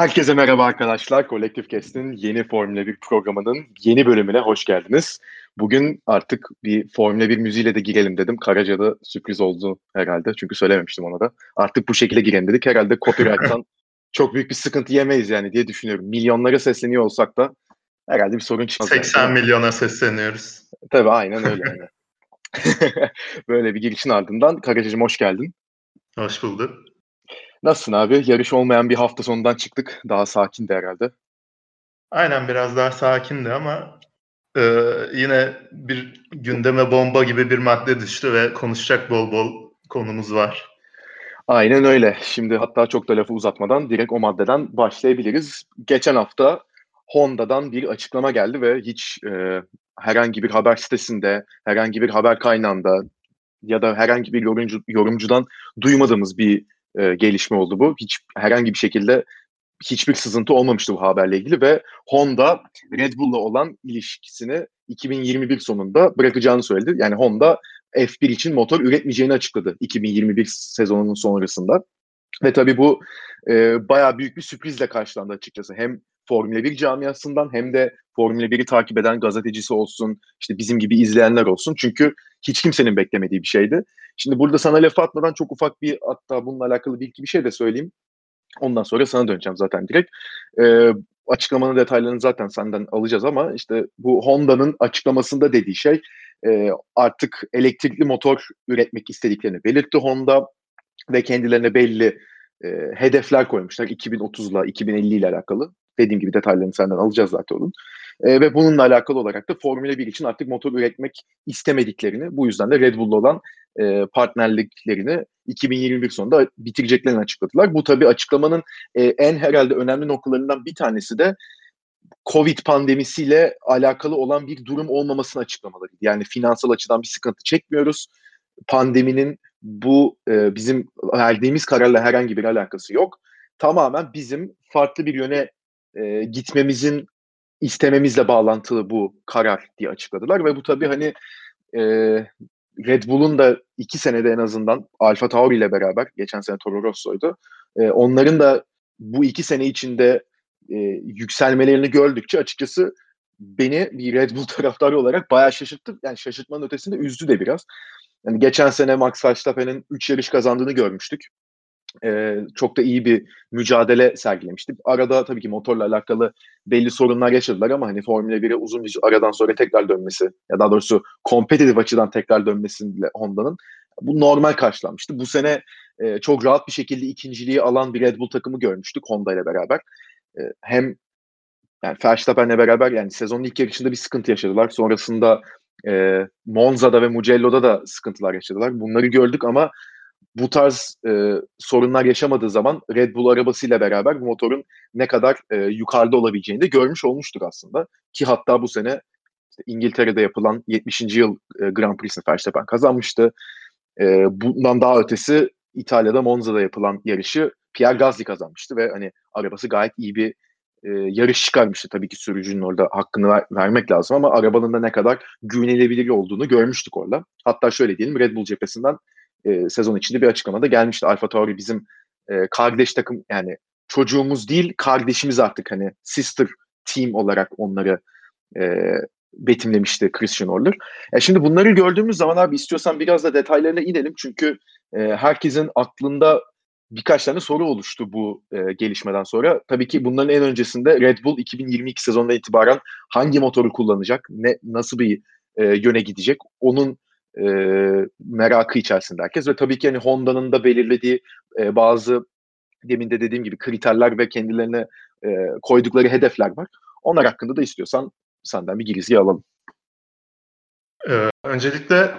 Herkese merhaba arkadaşlar. Kolektif Kest'in yeni Formula 1 programının yeni bölümüne hoş geldiniz. Bugün artık bir Formula 1 müziğiyle de girelim dedim. Karaca'da sürpriz oldu herhalde. Çünkü söylememiştim ona da. Artık bu şekilde girelim dedik. Herhalde copyright'tan çok büyük bir sıkıntı yemeyiz yani diye düşünüyorum. Milyonlara sesleniyor olsak da herhalde bir sorun çıkmaz. 80 yani. milyona sesleniyoruz. Tabii aynen öyle. Yani. Böyle bir girişin ardından Karaca'cığım hoş geldin. Hoş bulduk. Nasılsın abi? Yarış olmayan bir hafta sonundan çıktık. Daha sakindi herhalde. Aynen biraz daha sakindi ama e, yine bir gündeme bomba gibi bir madde düştü ve konuşacak bol bol konumuz var. Aynen öyle. Şimdi hatta çok da lafı uzatmadan direkt o maddeden başlayabiliriz. Geçen hafta Honda'dan bir açıklama geldi ve hiç e, herhangi bir haber sitesinde, herhangi bir haber kaynağında ya da herhangi bir yorumcu, yorumcudan duymadığımız bir e, gelişme oldu bu. Hiç herhangi bir şekilde hiçbir sızıntı olmamıştı bu haberle ilgili ve Honda Red Bull'la olan ilişkisini 2021 sonunda bırakacağını söyledi. Yani Honda F1 için motor üretmeyeceğini açıkladı 2021 sezonunun sonrasında. Ve tabii bu e, bayağı büyük bir sürprizle karşılandı açıkçası. Hem Formula 1 camiasından hem de Formula 1'i takip eden gazetecisi olsun, işte bizim gibi izleyenler olsun. Çünkü hiç kimsenin beklemediği bir şeydi. Şimdi burada sana laf atmadan çok ufak bir hatta bununla alakalı bir iki bir şey de söyleyeyim. Ondan sonra sana döneceğim zaten direkt. Ee, açıklamanın detaylarını zaten senden alacağız ama işte bu Honda'nın açıklamasında dediği şey e, artık elektrikli motor üretmek istediklerini belirtti Honda ve kendilerine belli e, hedefler koymuşlar 2030 ile 2050 ile alakalı. Dediğim gibi detaylarını senden alacağız zaten onun. E, ve bununla alakalı olarak da Formula 1 için artık motor üretmek istemediklerini, bu yüzden de Red Bull'la olan e, partnerliklerini 2021 sonunda bitireceklerini açıkladılar. Bu tabii açıklamanın e, en herhalde önemli noktalarından bir tanesi de Covid pandemisiyle alakalı olan bir durum olmamasını açıklamaları. Yani finansal açıdan bir sıkıntı çekmiyoruz. Pandeminin bu e, bizim verdiğimiz kararla herhangi bir alakası yok. Tamamen bizim farklı bir yöne e, gitmemizin istememizle bağlantılı bu karar diye açıkladılar ve bu tabii hani e, Red Bull'un da iki senede en azından Alfa Tauri ile beraber geçen sene Toro Rosso'ydu. E, onların da bu iki sene içinde e, yükselmelerini gördükçe açıkçası beni bir Red Bull taraftarı olarak bayağı şaşırttı. Yani şaşırtmanın ötesinde üzdü de biraz. Yani geçen sene Max Verstappen'in 3 yarış kazandığını görmüştük e, çok da iyi bir mücadele sergilemişti. Arada tabii ki motorla alakalı belli sorunlar yaşadılar ama hani Formula 1'e uzun bir aradan sonra tekrar dönmesi ya daha doğrusu kompetitif açıdan tekrar dönmesiyle Honda'nın bu normal karşılanmıştı. Bu sene e, çok rahat bir şekilde ikinciliği alan bir Red Bull takımı görmüştük Honda ile beraber. E, hem yani Verstappen'le beraber yani sezonun ilk yarışında bir sıkıntı yaşadılar. Sonrasında e, Monza'da ve Mugello'da da sıkıntılar yaşadılar. Bunları gördük ama bu tarz e, sorunlar yaşamadığı zaman Red Bull arabasıyla beraber bu motorun ne kadar e, yukarıda olabileceğini de görmüş olmuştur aslında. Ki hatta bu sene işte İngiltere'de yapılan 70. yıl e, Grand Prix'sini Verstappen kazanmıştı. E, bundan daha ötesi İtalya'da Monza'da yapılan yarışı Pierre Gasly kazanmıştı ve hani arabası gayet iyi bir e, yarış çıkarmıştı. Tabii ki sürücünün orada hakkını ver, vermek lazım ama arabanın da ne kadar güvenilebilir olduğunu görmüştük orada. Hatta şöyle diyelim Red Bull cephesinden e, sezon içinde bir açıklamada gelmişti. Alfa Tauri bizim e, kardeş takım yani çocuğumuz değil kardeşimiz artık hani sister team olarak onları e, betimlemişti Christian Horner. E şimdi bunları gördüğümüz zaman abi istiyorsan biraz da detaylarına inelim çünkü e, herkesin aklında birkaç tane soru oluştu bu e, gelişmeden sonra. Tabii ki bunların en öncesinde Red Bull 2022 sezonundan itibaren hangi motoru kullanacak, ne nasıl bir e, yöne gidecek, onun e, merakı içerisinde herkes ve tabii ki hani Honda'nın da belirlediği e, bazı demin de dediğim gibi kriterler ve kendilerine e, koydukları hedefler var. Onlar hakkında da istiyorsan senden bir girizgi alalım. Ee, öncelikle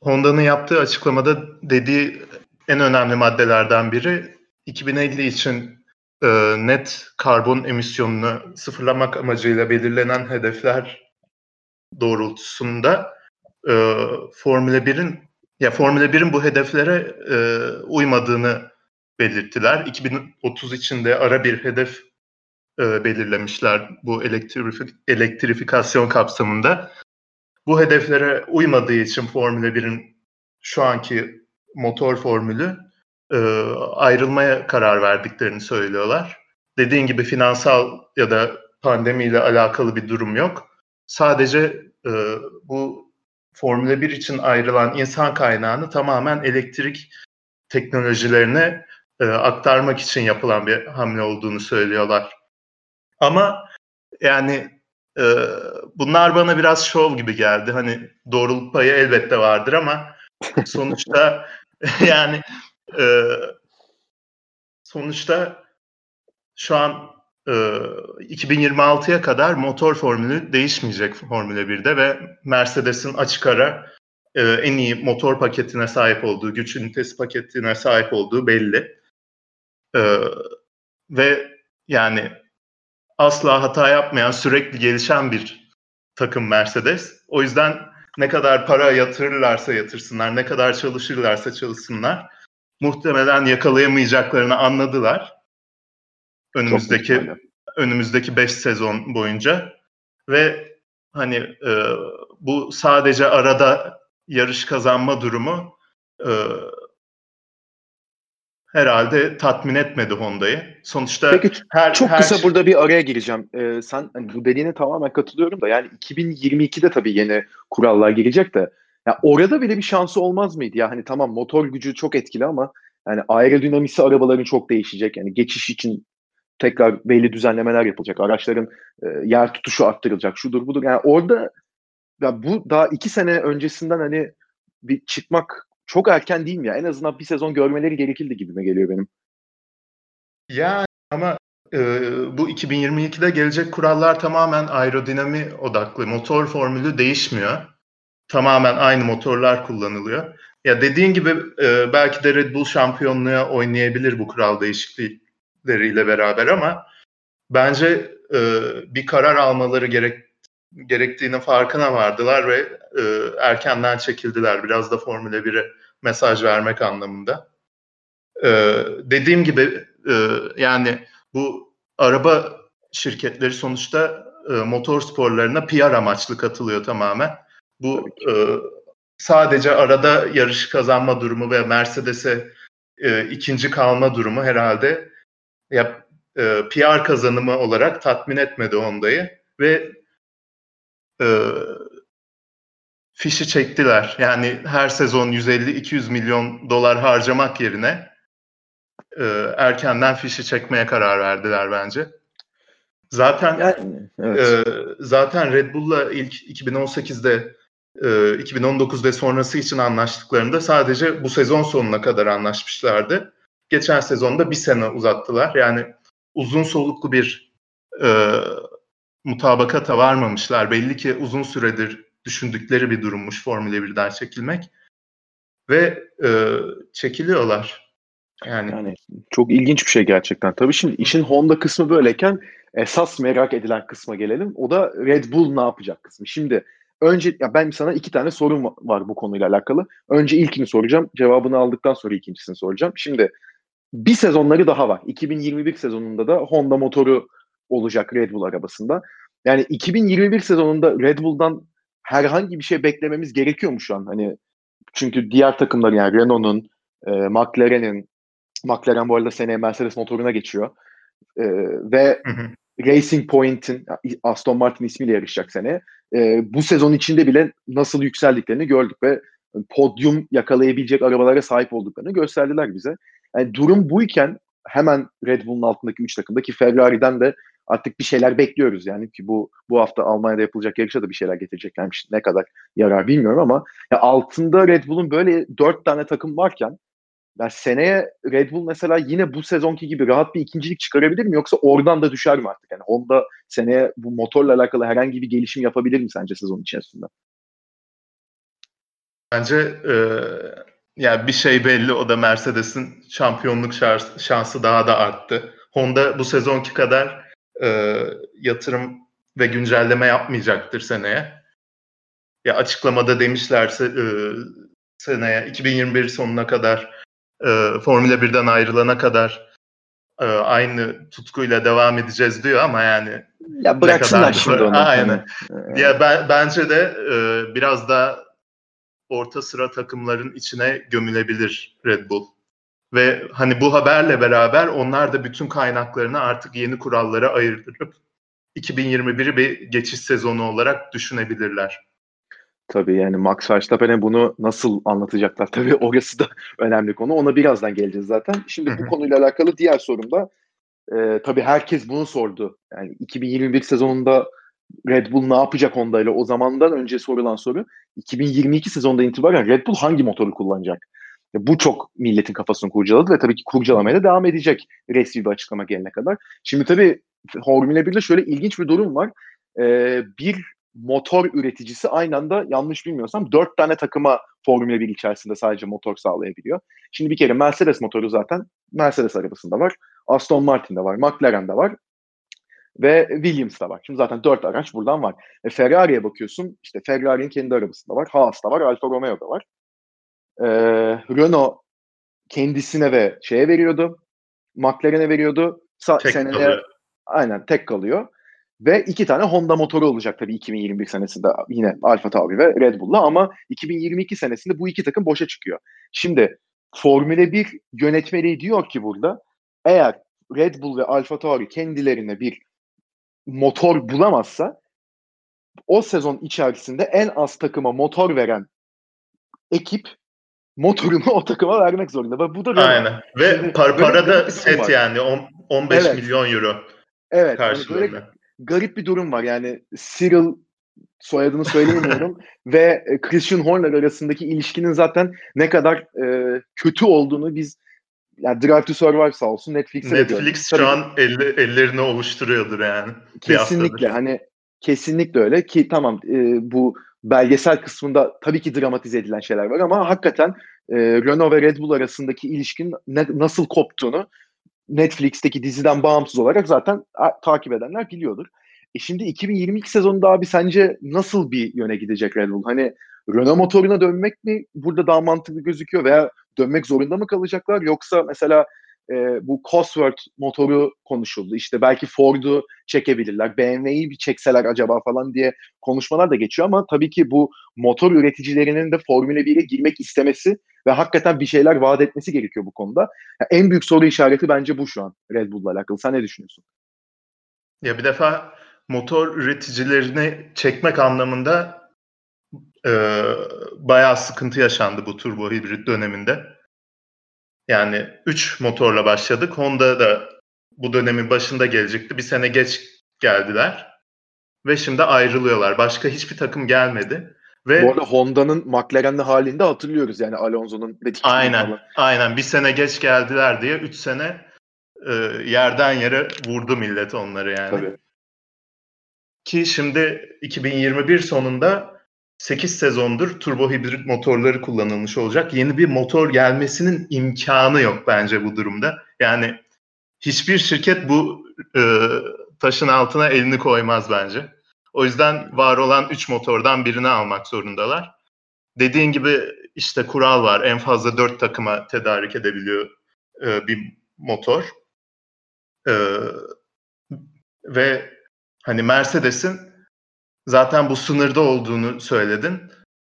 Honda'nın yaptığı açıklamada dediği en önemli maddelerden biri 2050 için e, net karbon emisyonunu sıfırlamak amacıyla belirlenen hedefler doğrultusunda e, Formula 1'in ya Formula 1'in bu hedeflere e, uymadığını belirttiler. 2030 içinde ara bir hedef e, belirlemişler bu elektrifik, elektrifikasyon kapsamında. Bu hedeflere uymadığı için Formula 1'in şu anki motor formülü e, ayrılmaya karar verdiklerini söylüyorlar. dediğin gibi finansal ya da pandemiyle alakalı bir durum yok. Sadece e, bu Formula 1 için ayrılan insan kaynağını tamamen elektrik teknolojilerine e, aktarmak için yapılan bir hamle olduğunu söylüyorlar. Ama yani e, bunlar bana biraz şov gibi geldi. Hani doğruluk payı elbette vardır ama sonuçta yani e, sonuçta şu an 2026'ya kadar motor formülü değişmeyecek Formula 1'de ve Mercedes'in açık ara e, en iyi motor paketine sahip olduğu, güç ünitesi paketine sahip olduğu belli. E, ve yani asla hata yapmayan, sürekli gelişen bir takım Mercedes. O yüzden ne kadar para yatırırlarsa yatırsınlar, ne kadar çalışırlarsa çalışsınlar, muhtemelen yakalayamayacaklarını anladılar. Önümüzdeki önümüzdeki 5 sezon boyunca ve hani e, bu sadece arada yarış kazanma durumu e, herhalde tatmin etmedi Honda'yı. Sonuçta Peki her, çok her kısa şey... burada bir araya gireceğim. Ee, sen hani bu dediğine tamamen katılıyorum da yani 2022'de tabii yeni kurallar girecek de ya orada bile bir şansı olmaz mıydı ya hani tamam motor gücü çok etkili ama yani aerodinamisi arabaların çok değişecek. Yani geçiş için tekrar belli düzenlemeler yapılacak. Araçların e, yer tutuşu arttırılacak. Şudur budur. Yani orada ya bu daha iki sene öncesinden hani bir çıkmak çok erken değil mi ya? En azından bir sezon görmeleri gerekildi gibime geliyor benim. Ya ama e, bu 2022'de gelecek kurallar tamamen aerodinami odaklı. Motor formülü değişmiyor. Tamamen aynı motorlar kullanılıyor. Ya dediğin gibi e, belki de Red Bull şampiyonluğa oynayabilir bu kural değişiklikleriyle beraber ama bence e, bir karar almaları gerek gerektiğinin farkına vardılar ve e, erkenden çekildiler. Biraz da Formula 1'e mesaj vermek anlamında. E, dediğim gibi e, yani bu araba şirketleri sonuçta e, motor sporlarına PR amaçlı katılıyor tamamen. Bu e, sadece arada yarış kazanma durumu ve Mercedes'e e, ikinci kalma durumu herhalde ya, e, PR kazanımı olarak tatmin etmedi Honda'yı ve e, fişi çektiler. Yani her sezon 150-200 milyon dolar harcamak yerine e, erkenden fişi çekmeye karar verdiler bence. Zaten yani, evet. e, zaten Red Bull'la ilk 2018'de e, 2019'da sonrası için anlaştıklarında sadece bu sezon sonuna kadar anlaşmışlardı. Geçen sezonda bir sene uzattılar. Yani uzun soluklu bir e, mutabakata varmamışlar. Belli ki uzun süredir düşündükleri bir durummuş Formula 1'den çekilmek. Ve e, çekiliyorlar. Yani. yani çok ilginç bir şey gerçekten. Tabii şimdi işin Honda kısmı böyleyken esas merak edilen kısma gelelim. O da Red Bull ne yapacak kısmı. Şimdi önce ya ben sana iki tane sorum var bu konuyla alakalı. Önce ilkini soracağım. Cevabını aldıktan sonra ikincisini soracağım. Şimdi bir sezonları daha var. 2021 sezonunda da Honda motoru olacak Red Bull arabasında. Yani 2021 sezonunda Red Bull'dan herhangi bir şey beklememiz gerekiyor mu şu an? Hani çünkü diğer takımlar yani Renault'un, e, McLaren'in, McLaren bu arada seneye Mercedes motoruna geçiyor. E, ve hı hı. Racing Point'in Aston Martin ismiyle yarışacak sene. E, bu sezon içinde bile nasıl yükseldiklerini gördük ve podyum yakalayabilecek arabalara sahip olduklarını gösterdiler bize. Yani durum buyken hemen Red Bull'un altındaki 3 takımda ki Ferrari'den de artık bir şeyler bekliyoruz yani ki bu bu hafta Almanya'da yapılacak yarışa da bir şeyler getireceklermiş. Ne kadar yarar bilmiyorum ama ya altında Red Bull'un böyle dört tane takım varken ya seneye Red Bull mesela yine bu sezonki gibi rahat bir ikincilik çıkarabilir mi yoksa oradan da düşer mi artık? Yani Honda seneye bu motorla alakalı herhangi bir gelişim yapabilir mi sence sezon içerisinde? Bence e, yani bir şey belli o da Mercedes'in şampiyonluk şansı daha da arttı. Honda bu sezonki kadar e, yatırım ve güncelleme yapmayacaktır seneye. Ya açıklamada demişlerse e, seneye 2021 sonuna kadar e, Formula 1'den ayrılana kadar e, aynı tutkuyla devam edeceğiz diyor ama yani ya bıraksınlar şimdi onu. Aynen. Yani. Ya ben bence de e, biraz da orta sıra takımların içine gömülebilir Red Bull Ve hani bu haberle beraber onlar da bütün kaynaklarını artık yeni kurallara ayırdırıp 2021'i bir geçiş sezonu olarak düşünebilirler. Tabii yani Max Verstappen'e bunu nasıl anlatacaklar? Tabii orası da önemli konu. Ona birazdan geleceğiz zaten. Şimdi bu konuyla alakalı diğer sorum da e, tabii herkes bunu sordu. Yani 2021 sezonunda Red Bull ne yapacak Honda o zamandan önce sorulan soru 2022 sezonda itibaren Red Bull hangi motoru kullanacak? Bu çok milletin kafasını kurcaladı ve tabii ki kurcalamaya da devam edecek resmi bir açıklama gelene kadar. Şimdi tabii Formula 1'de şöyle ilginç bir durum var. Ee, bir motor üreticisi aynı anda yanlış bilmiyorsam dört tane takıma Formula 1 içerisinde sadece motor sağlayabiliyor. Şimdi bir kere Mercedes motoru zaten Mercedes arabasında var. Aston Martin'de var, McLaren'de var ve Williams'da var. Şimdi zaten dört araç buradan var. E, Ferrari'ye bakıyorsun. işte Ferrari'nin kendi arabasında var. Haas'ta var. Alfa Romeo'da var. E, Renault kendisine ve şeye veriyordu. McLaren'e veriyordu. Sa- tek seneye, kalıyor. Aynen tek kalıyor. Ve iki tane Honda motoru olacak tabii 2021 senesinde yine Alfa Tauri ve Red Bull'la ama 2022 senesinde bu iki takım boşa çıkıyor. Şimdi Formula 1 yönetmeliği diyor ki burada eğer Red Bull ve Alfa Tauri kendilerine bir motor bulamazsa o sezon içerisinde en az takıma motor veren ekip motorunu o takıma vermek zorunda. Ve bu da Aynen. Ve Şimdi par para da set var. yani 10, 15 evet. milyon euro. Evet. Yani böyle garip bir durum var. Yani Cyril soyadını söyleyemiyorum ve e, Christian Horner arasındaki ilişkinin zaten ne kadar e, kötü olduğunu biz yani Drive to Survive sağ olsun Netflix'e Netflix şu an elle, ellerini oluşturuyordur yani. Kesinlikle hani kesinlikle öyle ki tamam e, bu belgesel kısmında tabii ki dramatize edilen şeyler var ama hakikaten e, Renault ve Red Bull arasındaki ilişkin ne, nasıl koptuğunu Netflix'teki diziden bağımsız olarak zaten a, takip edenler biliyordur. E şimdi 2022 sezonunda abi sence nasıl bir yöne gidecek Red Bull? Hani Renault motoruna dönmek mi burada daha mantıklı gözüküyor veya dönmek zorunda mı kalacaklar yoksa mesela e, bu Cosworth motoru konuşuldu. İşte belki Ford'u çekebilirler. BMW'yi bir çekseler acaba falan diye konuşmalar da geçiyor ama tabii ki bu motor üreticilerinin de Formula 1'e girmek istemesi ve hakikaten bir şeyler vaat etmesi gerekiyor bu konuda. Yani en büyük soru işareti bence bu şu an Red Bull'la alakalı. Sen ne düşünüyorsun? Ya bir defa motor üreticilerini çekmek anlamında e, bayağı sıkıntı yaşandı bu turbo hibrit döneminde. Yani 3 motorla başladık. Honda da bu dönemin başında gelecekti. Bir sene geç geldiler. Ve şimdi ayrılıyorlar. Başka hiçbir takım gelmedi. Ve Bu arada Honda'nın McLaren'li halinde hatırlıyoruz yani Alonso'nun Aynen. Falan. Aynen. Bir sene geç geldiler diye 3 sene e, yerden yere vurdu millet onları yani. Tabii. Ki şimdi 2021 sonunda 8 sezondur turbo hibrit motorları kullanılmış olacak. Yeni bir motor gelmesinin imkanı yok bence bu durumda. Yani hiçbir şirket bu e, taşın altına elini koymaz bence. O yüzden var olan 3 motordan birini almak zorundalar. Dediğin gibi işte kural var. En fazla 4 takıma tedarik edebiliyor e, bir motor. E, ve hani Mercedes'in Zaten bu sınırda olduğunu söyledin.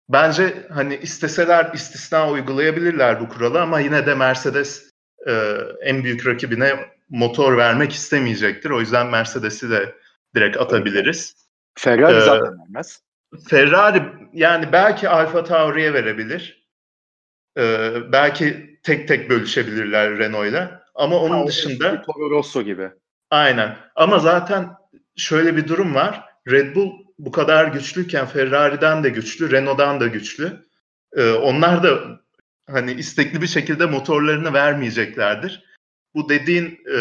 Bence hani isteseler istisna uygulayabilirler bu kuralı ama yine de Mercedes e, en büyük rakibine motor vermek istemeyecektir. O yüzden Mercedes'i de direkt atabiliriz. Ferrari ee, zaten vermez. Ferrari yani belki Alfa Tauri'ye verebilir. Ee, belki tek tek bölüşebilirler Renault'la. Ama onun ha, dışında Toro Rosso gibi. Aynen. Ama zaten şöyle bir durum var. Red Bull bu kadar güçlüyken Ferrari'den de güçlü, Renault'dan da güçlü. Ee, onlar da hani istekli bir şekilde motorlarını vermeyeceklerdir. Bu dediğin e,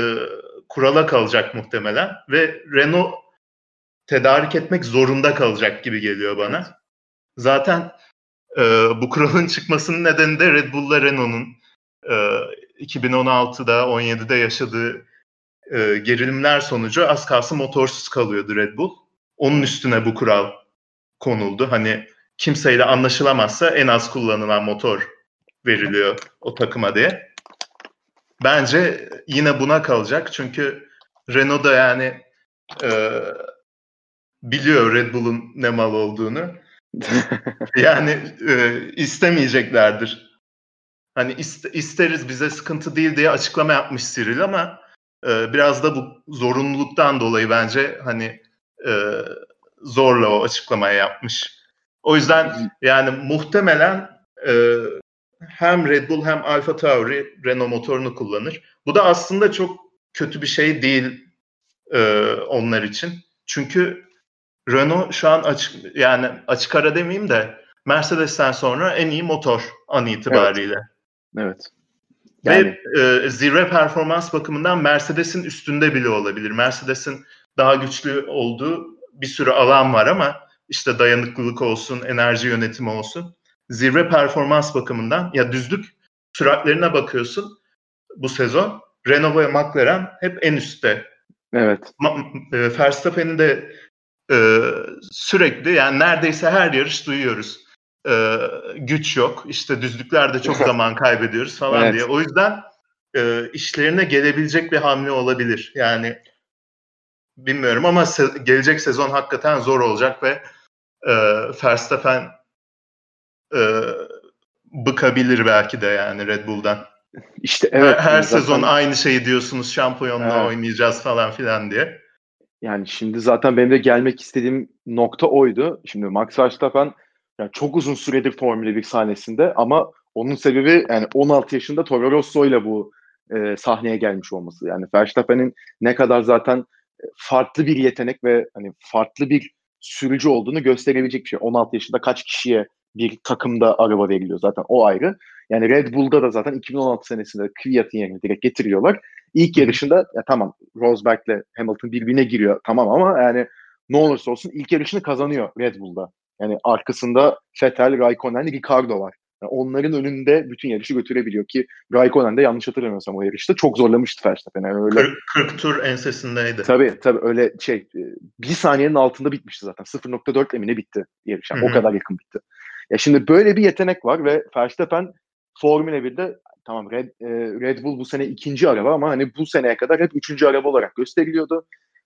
kurala kalacak muhtemelen ve Renault tedarik etmek zorunda kalacak gibi geliyor bana. Zaten e, bu kuralın çıkmasının nedeni de Red Bull'la Renault'un e, 2016'da 17'de yaşadığı e, gerilimler sonucu az kalsın motorsuz kalıyordu Red Bull. Onun üstüne bu kural konuldu. Hani kimseyle anlaşılamazsa en az kullanılan motor veriliyor o takıma diye. Bence yine buna kalacak. Çünkü Renault da yani e, biliyor Red Bull'un ne mal olduğunu. yani e, istemeyeceklerdir. hani isteriz bize sıkıntı değil diye açıklama yapmış Cyril ama e, biraz da bu zorunluluktan dolayı bence hani e, zorla o açıklamayı yapmış. O yüzden yani muhtemelen e, hem Red Bull hem Alfa Tauri Renault motorunu kullanır. Bu da aslında çok kötü bir şey değil e, onlar için. Çünkü Renault şu an açık yani açık ara demeyeyim de Mercedes'ten sonra en iyi motor an itibariyle. Evet. evet. Yani... Ve e, zirve performans bakımından Mercedes'in üstünde bile olabilir. Mercedes'in daha güçlü olduğu bir sürü alan var ama işte dayanıklılık olsun, enerji yönetimi olsun. Zirve performans bakımından ya düzlük süratlerine bakıyorsun bu sezon. Renault ve McLaren hep en üstte. Evet. Ma- e, Verstappen'i de e, sürekli yani neredeyse her yarış duyuyoruz. E, güç yok. İşte düzlüklerde çok zaman kaybediyoruz falan evet. diye. O yüzden e, işlerine gelebilecek bir hamle olabilir. Yani bilmiyorum ama se- gelecek sezon hakikaten zor olacak ve e, Verstappen e, bıkabilir belki de yani Red Bull'dan. İşte evet. Her, her zaten... sezon aynı şeyi diyorsunuz şampiyonluğa evet. oynayacağız falan filan diye. Yani şimdi zaten benim de gelmek istediğim nokta oydu. Şimdi Max Verstappen yani çok uzun süredir Formula 1 sahnesinde ama onun sebebi yani 16 yaşında Toro Rosso ile bu e, sahneye gelmiş olması. Yani Verstappen'in ne kadar zaten farklı bir yetenek ve hani farklı bir sürücü olduğunu gösterebilecek bir şey. 16 yaşında kaç kişiye bir takımda araba veriliyor zaten o ayrı. Yani Red Bull'da da zaten 2016 senesinde Kvyat'ın yerine direkt getiriyorlar. İlk yarışında ya tamam Rosberg'le Hamilton birbirine giriyor tamam ama yani ne olursa olsun ilk yarışını kazanıyor Red Bull'da. Yani arkasında Vettel, Raikkonen, Ricardo var. Yani onların önünde bütün yarışı götürebiliyor ki Raikkonen de yanlış hatırlamıyorsam o yarışta çok zorlamıştı Verstappen. Yani öyle 40, 40 tur ensesindeydi. Tabii tabii öyle şey e, bir saniyenin altında bitmişti zaten. 0.4 emine bitti yarış. Yani o kadar yakın bitti. Ya şimdi böyle bir yetenek var ve Verstappen Formula 1'de tamam Red, e, Red Bull bu sene ikinci araba ama hani bu seneye kadar hep üçüncü araba olarak gösteriliyordu.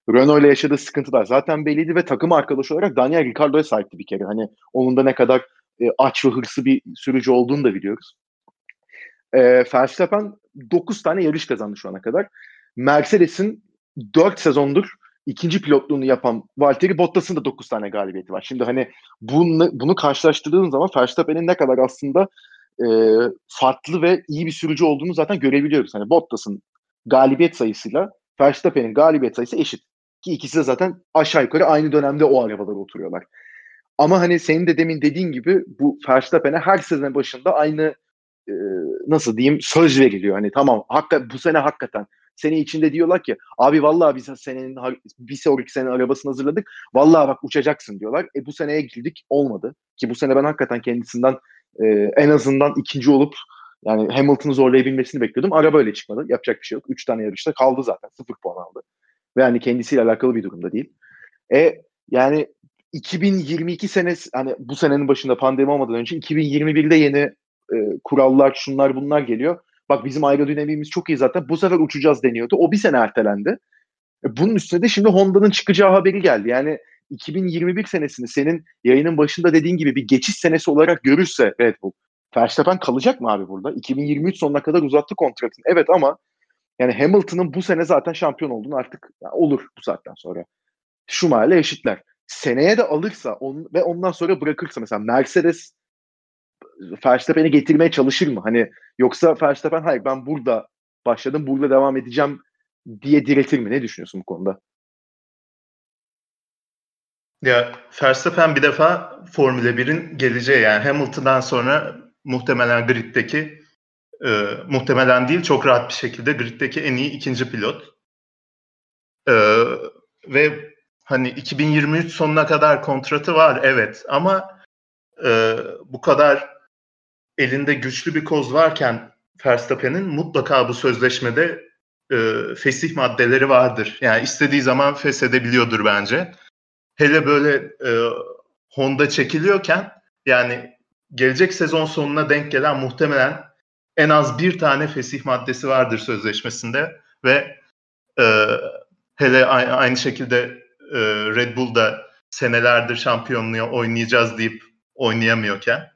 Renault ile yaşadığı sıkıntılar zaten belliydi ve takım arkadaşı olarak Daniel Ricciardo'ya sahipti bir kere. Hani onun da ne kadar e, aç ve hırsı bir sürücü olduğunu da biliyoruz. E, Verstappen 9 tane yarış kazandı şu ana kadar. Mercedes'in 4 sezondur ikinci pilotluğunu yapan Valtteri Bottas'ın da 9 tane galibiyeti var. Şimdi hani bunu, bunu karşılaştırdığın zaman Verstappen'in ne kadar aslında e, farklı ve iyi bir sürücü olduğunu zaten görebiliyoruz. Hani Bottas'ın galibiyet sayısıyla Verstappen'in galibiyet sayısı eşit. Ki ikisi de zaten aşağı yukarı aynı dönemde o arabalara oturuyorlar. Ama hani senin de demin dediğin gibi bu Verstappen'e her sene başında aynı e, nasıl diyeyim söz veriliyor. Hani tamam hakikaten bu sene hakikaten sene içinde diyorlar ki abi vallahi biz senenin bir sonraki sene arabasını hazırladık. Vallahi bak uçacaksın diyorlar. E bu seneye girdik olmadı. Ki bu sene ben hakikaten kendisinden e, en azından ikinci olup yani Hamilton'ı zorlayabilmesini bekliyordum. Araba öyle çıkmadı. Yapacak bir şey yok. Üç tane yarışta kaldı zaten. Sıfır puan aldı. Ve yani kendisiyle alakalı bir durumda değil. E yani 2022 senesi hani bu senenin başında pandemi olmadan önce 2021'de yeni e, kurallar şunlar bunlar geliyor. Bak bizim aerodinamiğimiz çok iyi zaten. Bu sefer uçacağız deniyordu. O bir sene ertelendi. E, bunun üstüne de şimdi Honda'nın çıkacağı haberi geldi. Yani 2021 senesini senin yayının başında dediğin gibi bir geçiş senesi olarak görürse Red Bull. Verstappen kalacak mı abi burada? 2023 sonuna kadar uzattı kontratını. Evet ama yani Hamilton'ın bu sene zaten şampiyon olduğunu artık olur bu saatten sonra. Schumacher'le eşitler. Seneye de alırsa on, ve ondan sonra bırakırsa mesela Mercedes Verstappen'i getirmeye çalışır mı? Hani yoksa Verstappen hayır ben burada başladım burada devam edeceğim diye diretir mi? Ne düşünüyorsun bu konuda? Ya Verstappen bir defa Formula 1'in geleceği yani Hamilton'dan sonra muhtemelen griddeki e, muhtemelen değil çok rahat bir şekilde griddeki en iyi ikinci pilot. E, ve hani 2023 sonuna kadar kontratı var evet ama e, bu kadar elinde güçlü bir koz varken Verstappen'in mutlaka bu sözleşmede e, fesih maddeleri vardır. Yani istediği zaman feshedebiliyordur bence. Hele böyle e, Honda çekiliyorken yani gelecek sezon sonuna denk gelen muhtemelen en az bir tane fesih maddesi vardır sözleşmesinde ve e, hele aynı şekilde e, Red Bull'da senelerdir şampiyonluğu oynayacağız deyip oynayamıyorken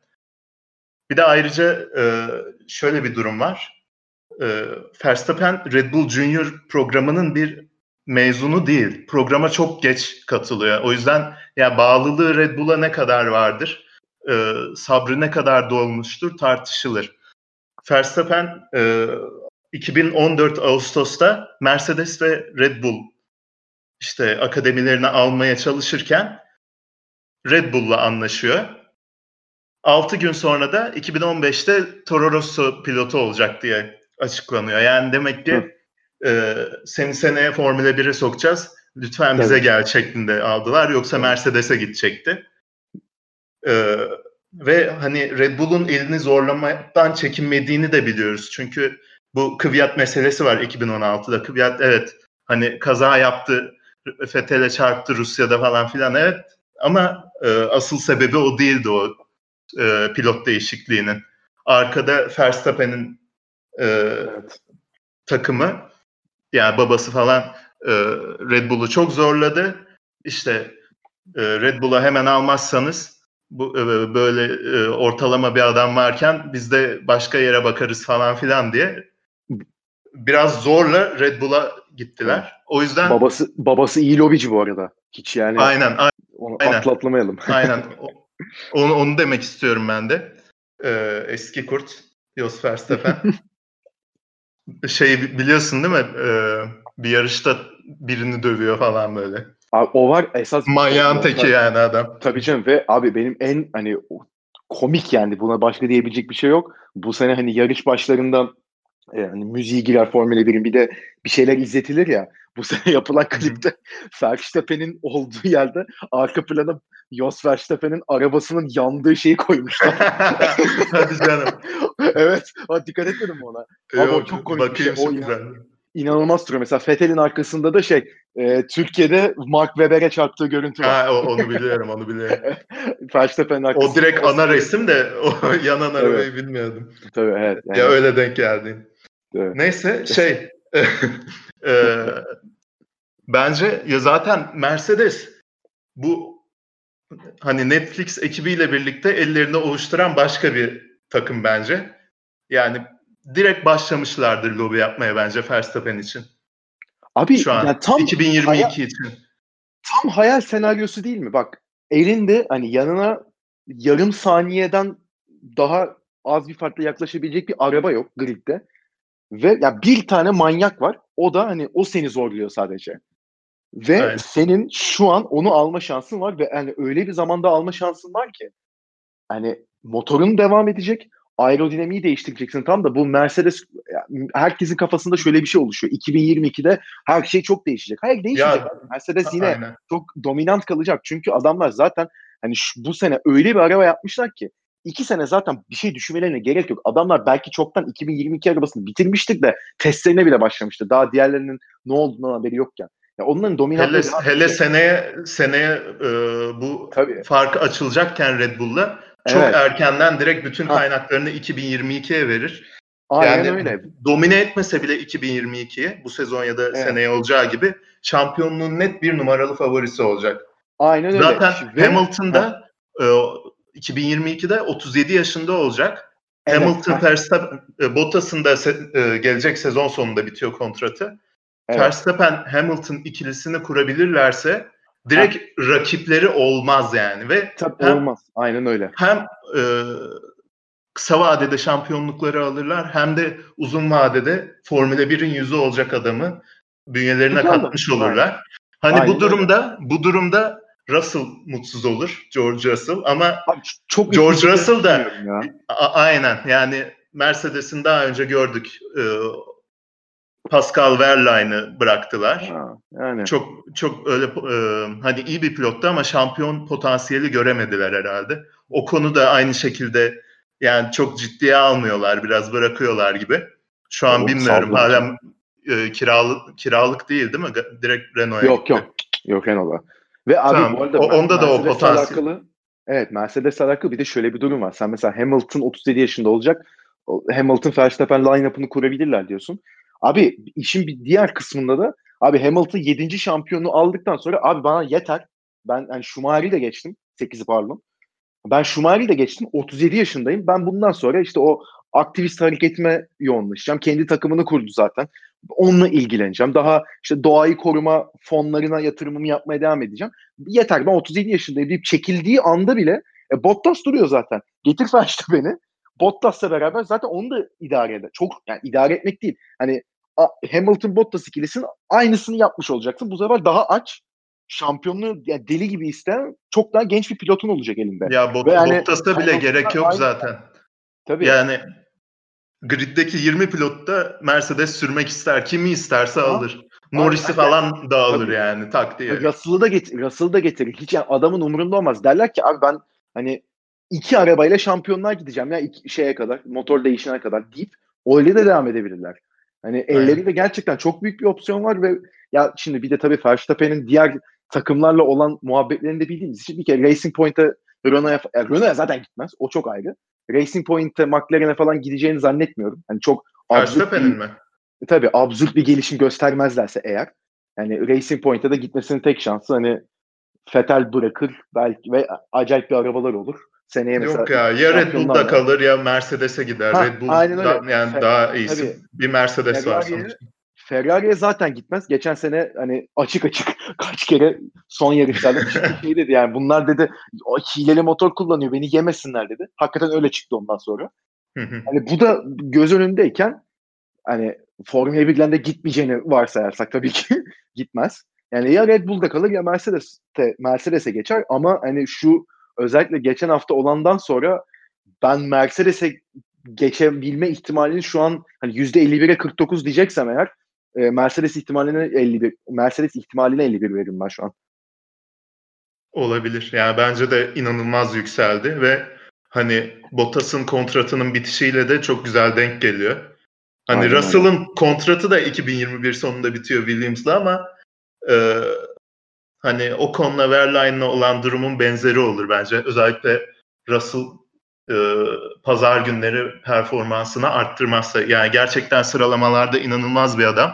Bir de ayrıca e, şöyle bir durum var. E, Verstappen Red Bull Junior programının bir mezunu değil. Programa çok geç katılıyor. O yüzden ya bağlılığı Red Bull'a ne kadar vardır? E, sabrı ne kadar dolmuştur tartışılır. Verstappen e, 2014 Ağustos'ta Mercedes ve Red Bull işte akademilerini almaya çalışırken Red Bull'la anlaşıyor. 6 gün sonra da 2015'te Toro Rosso pilotu olacak diye açıklanıyor. Yani demek ki e, seni seneye Formula 1'e sokacağız. Lütfen bize evet. gel şeklinde aldılar. Yoksa Mercedes'e gidecekti. E, ve hani Red Bull'un elini zorlamaktan çekinmediğini de biliyoruz. Çünkü bu Kvyat meselesi var 2016'da. Kvyat evet hani kaza yaptı, Fethel'e çarptı Rusya'da falan filan evet. Ama e, asıl sebebi o değildi o e, pilot değişikliğinin. Arkada Verstappen'in e, evet. takımı yani babası falan e, Red Bull'u çok zorladı. İşte e, Red Bull'a hemen almazsanız bu e, böyle e, ortalama bir adam varken biz de başka yere bakarız falan filan diye biraz zorla Red Bull'a gittiler. O yüzden babası babası iyi lobici bu arada. Hiç yani Aynen. aynen onu aynen. atlatlamayalım. aynen. Onu onu demek istiyorum ben de. Ee, eski kurt Jos Verstappen. şey biliyorsun değil mi? Ee, bir yarışta birini dövüyor falan böyle. Abi o var esas manyağın teki yani adam. Tabii canım ve abi benim en hani komik yani buna başka diyebilecek bir şey yok. Bu sene hani yarış başlarında yani e, müziği girer Formula 1'in bir de bir şeyler izletilir ya. Bu sene yapılan klipte Verstappen'in olduğu yerde arka plana Jos Verstappen'in arabasının yandığı şeyi koymuşlar. Hadi canım. evet. Ama dikkat etmedim ona. Ama Yok, çok komik bir şey. O güzel. İnanılmaz duruyor. Mesela Fethel'in arkasında da şey e, Türkiye'de Mark Webber'e çarptığı görüntü var. Ha, onu biliyorum onu biliyorum. Verstappen'in arkasında. O direkt ana resim de o yanan arabayı evet. bilmiyordum. Tabii evet. Yani. Ya öyle denk geldi. Evet. Neyse şey e, bence ya zaten Mercedes bu hani Netflix ekibiyle birlikte ellerinde oluşturan başka bir takım bence. Yani direkt başlamışlardır lobi yapmaya bence Verstappen için. Abi şu an yani tam 2022 hayal, için. Tam hayal senaryosu değil mi? Bak elinde hani yanına yarım saniyeden daha az bir farkla yaklaşabilecek bir araba yok gridde. Ve ya bir tane manyak var. O da hani o seni zorluyor sadece. Ve evet. senin şu an onu alma şansın var ve yani öyle bir zamanda alma şansın var ki hani motorun devam edecek, aerodinamiği değiştireceksin. Tam da bu Mercedes herkesin kafasında şöyle bir şey oluşuyor. 2022'de her şey çok değişecek. Hayır değişmeyecek. Ya, Mercedes yine aynen. çok dominant kalacak. Çünkü adamlar zaten hani şu, bu sene öyle bir araba yapmışlar ki iki sene zaten bir şey düşünmelerine gerek yok. Adamlar belki çoktan 2022 arabasını bitirmiştik de testlerine bile başlamıştı. Daha diğerlerinin ne olduğundan haberi yokken. Ya onların dominantlığı hele, hele seneye seneye e, bu Tabii. farkı açılacakken Red Bull'la çok evet. erkenden direkt bütün kaynaklarını 2022'ye verir. Aynen yani öyle. Domine etmese bile 2022'ye bu sezon ya da evet. seneye olacağı gibi şampiyonluğun net bir numaralı favorisi olacak. Aynen öyle. Zaten Hamilton'da e, 2022'de 37 yaşında olacak. Evet. Hamilton Verstappen Bottas'ın da se- e, gelecek sezon sonunda bitiyor kontratı. Evet. Verstappen Hamilton ikilisini kurabilirlerse direkt ha. rakipleri olmaz yani ve Tabii hem, olmaz. Aynen öyle. Hem e, kısa vadede şampiyonlukları alırlar hem de uzun vadede Formula 1'in yüzü olacak adamı bünyelerine Güzel katmış olurlar. Aynen. Hani Aynen bu durumda bu durumda Russell mutsuz olur. George Russell ama Abi, çok George Russell da ya. A- aynen yani Mercedes'in daha önce gördük. E, Pascal Wehrlein'i bıraktılar. Ha, yani. Çok çok öyle e, hani iyi bir pilottu ama şampiyon potansiyeli göremediler herhalde. O konu da aynı şekilde yani çok ciddiye almıyorlar, biraz bırakıyorlar gibi. Şu an o, bilmiyorum. Hala e, kiralık kiralık değil değil mi? Direkt Renault'a Yok gitti. yok. Yok Renault'a. Ve abi tamam. bu arada o, onda da o potansiyel. Alakalı, evet Mercedes alakalı bir de şöyle bir durum var. Sen mesela Hamilton 37 yaşında olacak. Hamilton Verstappen line-up'ını kurabilirler diyorsun. Abi işin bir diğer kısmında da abi Hamilton 7. şampiyonu aldıktan sonra abi bana yeter. Ben hani Schumacher'i de geçtim. 8'i pardon. Ben Schumacheri de geçtim. 37 yaşındayım. Ben bundan sonra işte o aktivist hareketime yoğunlaşacağım. Kendi takımını kurdu zaten. Onunla ilgileneceğim. Daha işte doğayı koruma fonlarına yatırımımı yapmaya devam edeceğim. Yeter ben 37 yaşındayım deyip çekildiği anda bile e, Bottas duruyor zaten. Getir beni. Bottas'la beraber zaten onu da idare eder. Çok yani idare etmek değil. Hani Hamilton Bottas ikilisinin aynısını yapmış olacaksın. Bu sefer daha aç şampiyonluğu yani deli gibi isteyen çok daha genç bir pilotun olacak elinde. Ya Bot yani, Bottas'a bile gerek yok aynı. zaten. Tabii. Yani griddeki 20 pilot da Mercedes sürmek ister. Kimi isterse ha? alır. Norris'i falan da alır Tabii. yani tak diye. Russell'ı da getir, Russell'ı da getirir. Hiç yani adamın umurunda olmaz. Derler ki abi ben hani iki arabayla şampiyonlar gideceğim ya iki şeye kadar, motor değişene kadar deyip öyle de devam edebilirler. Hani ellerinde gerçekten çok büyük bir opsiyon var ve ya şimdi bir de tabii Verstappen'in diğer takımlarla olan muhabbetlerini de bildiğimiz için bir kere Racing Point'e Renault'a yani Renault'a zaten gitmez. O çok ayrı. Racing Point'e McLaren'e falan gideceğini zannetmiyorum. Hani çok Verstappen'in mi? E, tabii absürt bir gelişim göstermezlerse eğer. Yani Racing Point'e de gitmesinin tek şansı hani Fetel bırakır belki ve acayip bir arabalar olur. Seneye mesela Yok ya ya Red Bull'da kalır ya Mercedes'e gider. Ha, Red Bull aynen öyle. yani Fer- daha iyisi. Tabii, bir Mercedes Ferrari, var sonuçta. Ferrari'ye zaten gitmez. Geçen sene hani açık açık kaç kere son yarışlarda şey dedi yani bunlar dedi hileli motor kullanıyor beni yemesinler dedi. Hakikaten öyle çıktı ondan sonra. hani bu da göz önündeyken hani Formula 1'den de gitmeyeceğini varsayarsak tabii ki gitmez. Yani ya Red Bull'da kalır ya Mercedes'te Mercedes'e geçer ama hani şu özellikle geçen hafta olandan sonra ben Mercedes'e geçebilme ihtimalini şu an hani %51'e 49 diyeceksem eğer e, Mercedes ihtimaline 51 Mercedes ihtimaline 51 veririm ben şu an. Olabilir. Yani bence de inanılmaz yükseldi ve hani Bottas'ın kontratının bitişiyle de çok güzel denk geliyor. Hani Russell'ın kontratı da 2021 sonunda bitiyor Williams'la ama e, hani o konuda Verlaine'la olan durumun benzeri olur bence. Özellikle Russell e, pazar günleri performansını arttırmazsa yani gerçekten sıralamalarda inanılmaz bir adam.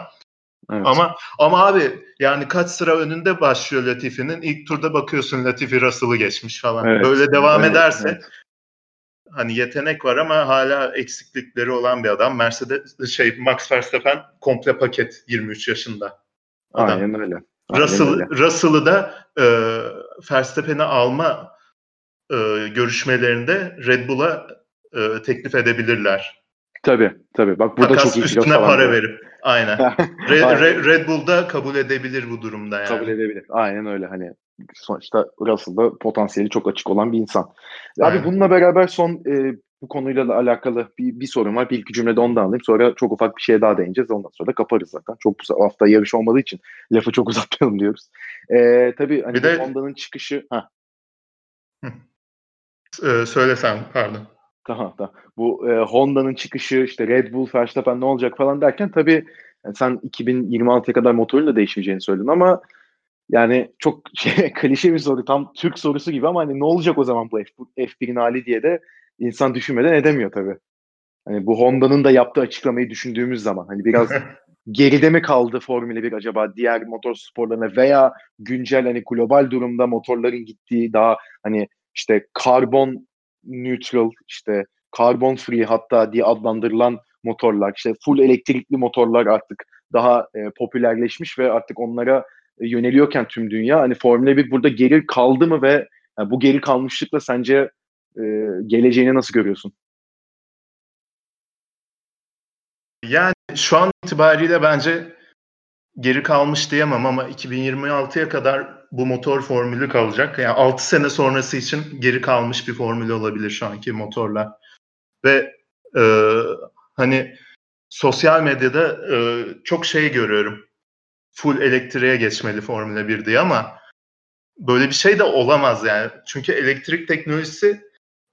Evet. Ama ama abi yani kaç sıra önünde başlıyor Latifi'nin ilk turda bakıyorsun Latifi Russell'ı geçmiş falan. Evet. Böyle devam evet, ederse evet. hani yetenek var ama hala eksiklikleri olan bir adam. Mercedes şey Max Verstappen komple paket 23 yaşında. Adam. Aynen öyle. Russell, Russell'ı da e, Verstappen'i alma e, görüşmelerinde Red Bull'a e, teklif edebilirler. Tabii tabii. Bak burada Takas çok iyi üstüne para var. verip. Aynen. Red, Red, Red Bull'da kabul edebilir bu durumda yani. Kabul edebilir. Aynen öyle hani sonuçta Russell'da potansiyeli çok açık olan bir insan. Aynen. Abi bununla beraber son e, bu konuyla da alakalı bir, bir sorun var. Bir iki cümlede onu da alayım. Sonra çok ufak bir şeye daha değineceğiz. Ondan sonra da kaparız zaten. Çok bu hafta yarış olmadığı için lafı çok uzatmayalım diyoruz. Ee, tabii hani bir de... Honda'nın çıkışı... Heh. Ee, söylesen pardon. Tamam tamam. Bu e, Honda'nın çıkışı işte Red Bull, Verstappen ne olacak falan derken tabii yani sen 2026'ya kadar motorun da değişmeyeceğini söyledin ama yani çok şey, klişe bir soru. Tam Türk sorusu gibi ama hani ne olacak o zaman bu F1'in hali diye de insan düşünmeden edemiyor tabii. Hani bu Honda'nın da yaptığı açıklamayı düşündüğümüz zaman hani biraz geride mi kaldı Formula 1 acaba diğer motor sporlarına veya güncel hani global durumda motorların gittiği daha hani işte karbon neutral işte karbon free hatta diye adlandırılan motorlar işte full elektrikli motorlar artık daha e, popülerleşmiş ve artık onlara e, yöneliyorken tüm dünya hani Formula 1 burada geri kaldı mı ve yani bu geri kalmışlıkla sence e, geleceğini nasıl görüyorsun? Yani şu an itibariyle bence geri kalmış diyemem ama 2026'ya kadar bu motor formülü kalacak. Yani 6 sene sonrası için geri kalmış bir formülü olabilir şu anki motorla. Ve e, hani sosyal medyada e, çok şey görüyorum. Full elektriğe geçmeli Formula 1 diye ama böyle bir şey de olamaz yani. Çünkü elektrik teknolojisi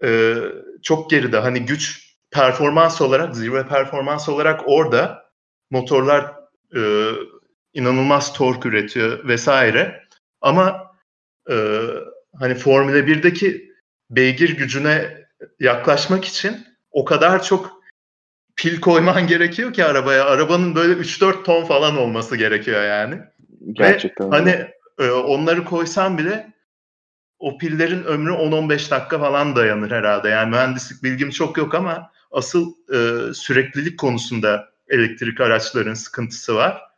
e, çok geride. Hani güç performans olarak, zirve performans olarak orada motorlar e, inanılmaz tork üretiyor vesaire. Ama e, hani Formula 1'deki beygir gücüne yaklaşmak için o kadar çok pil koyman gerekiyor ki arabaya. Arabanın böyle 3-4 ton falan olması gerekiyor yani. Gerçekten. Ve hani e, onları koysan bile o pillerin ömrü 10-15 dakika falan dayanır herhalde. Yani mühendislik bilgim çok yok ama asıl e, süreklilik konusunda elektrik araçların sıkıntısı var.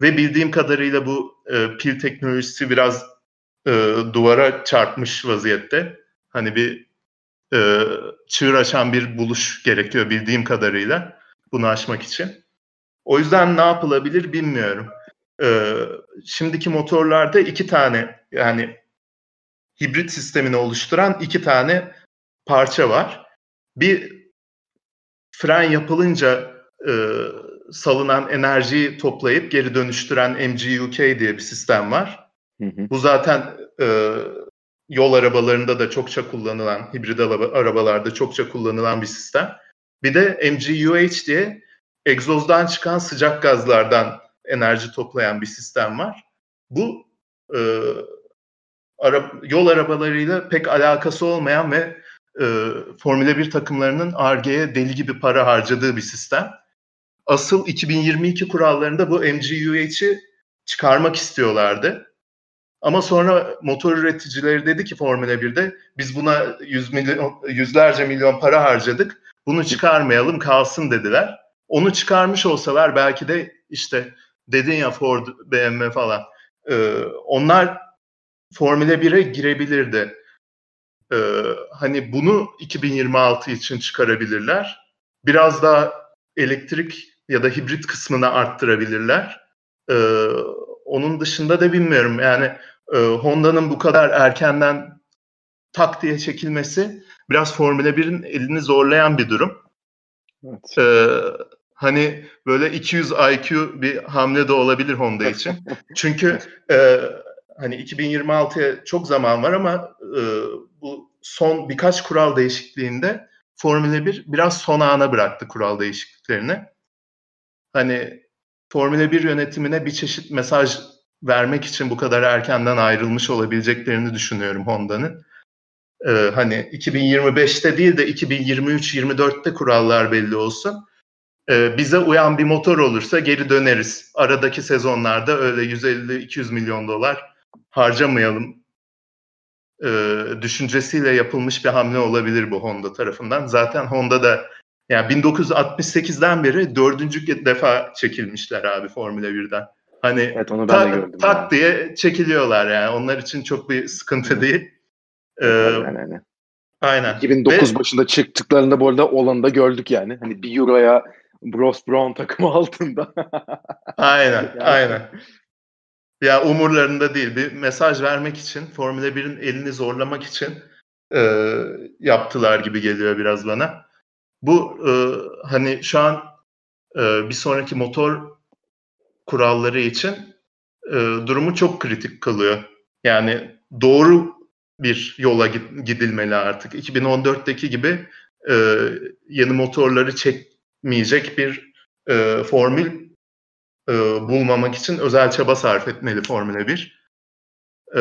Ve bildiğim kadarıyla bu e, pil teknolojisi biraz e, duvara çarpmış vaziyette. Hani bir e, çığır açan bir buluş gerekiyor bildiğim kadarıyla bunu aşmak için. O yüzden ne yapılabilir bilmiyorum. E, şimdiki motorlarda iki tane yani hibrit sistemini oluşturan iki tane parça var. Bir fren yapılınca e, salınan enerjiyi toplayıp geri dönüştüren MGUK diye bir sistem var. Hı hı. Bu zaten e, yol arabalarında da çokça kullanılan, hibrit arabalarda çokça kullanılan bir sistem. Bir de MGUH diye egzozdan çıkan sıcak gazlardan enerji toplayan bir sistem var. Bu e, ara, yol arabalarıyla pek alakası olmayan ve e, Formula 1 takımlarının RG'ye deli gibi para harcadığı bir sistem. Asıl 2022 kurallarında bu MGUH'i çıkarmak istiyorlardı. Ama sonra motor üreticileri dedi ki Formula 1'de biz buna yüz milyon, yüzlerce milyon para harcadık. Bunu çıkarmayalım kalsın dediler. Onu çıkarmış olsalar belki de işte dedin ya Ford, BMW falan. E, onlar Formula 1'e girebilirdi. E, hani bunu 2026 için çıkarabilirler. Biraz daha elektrik ya da hibrit kısmını arttırabilirler. E, onun dışında da bilmiyorum. Yani e, Honda'nın bu kadar erkenden tak diye çekilmesi biraz Formula 1'in elini zorlayan bir durum. Evet. Ee, hani böyle 200 IQ bir hamle de olabilir Honda için. Çünkü e, hani 2026'ya çok zaman var ama e, bu son birkaç kural değişikliğinde Formula 1 biraz son ana bıraktı kural değişikliklerini. Hani Formula 1 yönetimine bir çeşit mesaj vermek için bu kadar erkenden ayrılmış olabileceklerini düşünüyorum Honda'nın. Ee, hani 2025'te değil de 2023-24'te kurallar belli olsun e, bize uyan bir motor olursa geri döneriz. Aradaki sezonlarda öyle 150-200 milyon dolar harcamayalım e, düşüncesiyle yapılmış bir hamle olabilir bu Honda tarafından. Zaten Honda da yani 1968'den beri dördüncü defa çekilmişler abi Formula 1'den. Hani evet, onu ben tak, de gördüm tak yani. diye çekiliyorlar yani. Onlar için çok bir sıkıntı değil. Ee, aynen, aynen. Aynen. 2009 Ve, başında çıktıklarında bu arada olanı da gördük yani. Hani bir Euro'ya Bros Brown takımı altında. aynen, yani. aynen. Ya umurlarında değil. Bir mesaj vermek için, Formula 1'in elini zorlamak için e, yaptılar gibi geliyor biraz bana. Bu e, hani şu an e, bir sonraki motor kuralları için e, durumu çok kritik kılıyor. Yani doğru bir yola gidilmeli artık. 2014'teki gibi e, yeni motorları çek etmeyecek bir e, formül e, bulmamak için özel çaba sarf etmeli Formula 1. E,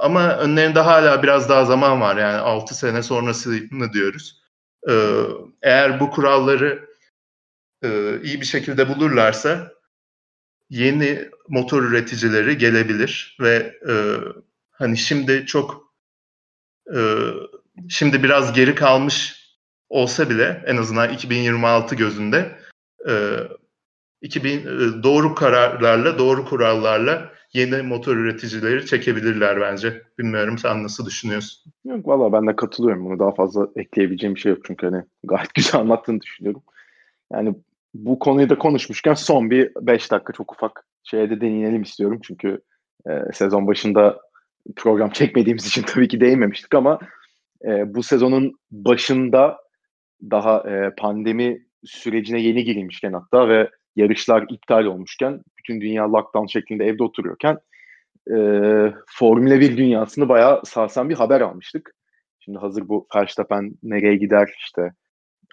ama önlerinde hala biraz daha zaman var yani 6 sene sonrasını diyoruz. E, eğer bu kuralları e, iyi bir şekilde bulurlarsa yeni motor üreticileri gelebilir ve e, hani şimdi çok e, şimdi biraz geri kalmış olsa bile en azından 2026 gözünde e, 2000 e, doğru kararlarla, doğru kurallarla yeni motor üreticileri çekebilirler bence. Bilmiyorum sen nasıl düşünüyorsun? Yok valla ben de katılıyorum. Bunu daha fazla ekleyebileceğim bir şey yok çünkü hani gayet güzel anlattığını düşünüyorum. Yani bu konuyu da konuşmuşken son bir 5 dakika çok ufak şeye de deneyelim istiyorum. Çünkü e, sezon başında program çekmediğimiz için tabii ki değinmemiştik ama e, bu sezonun başında daha e, pandemi sürecine yeni girilmişken hatta ve yarışlar iptal olmuşken bütün dünya lockdown şeklinde evde oturuyorken e, Formula 1 dünyasını bayağı sarsan bir haber almıştık. Şimdi hazır bu Verstappen nereye gider işte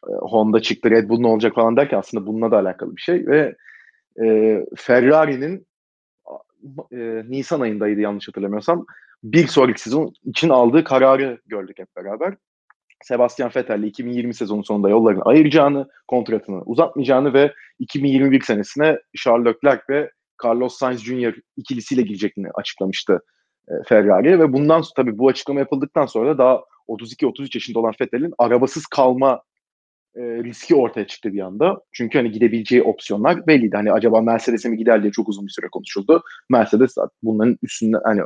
e, Honda çıktı Red Bull ne olacak falan derken aslında bununla da alakalı bir şey ve e, Ferrari'nin e, Nisan ayındaydı yanlış hatırlamıyorsam bir sonraki sezon için aldığı kararı gördük hep beraber. Sebastian Vettel'le 2020 sezonu sonunda yollarını ayıracağını, kontratını uzatmayacağını ve 2021 senesine Charles Leclerc ve Carlos Sainz Jr. ikilisiyle gireceklerini açıklamıştı e, Ferrari ve bundan sonra tabii bu açıklama yapıldıktan sonra daha 32-33 yaşında olan Vettel'in arabasız kalma e, riski ortaya çıktı bir anda. Çünkü hani gidebileceği opsiyonlar belliydi. Hani acaba Mercedes'e mi gider diye çok uzun bir süre konuşuldu. Mercedes bunların üstünde hani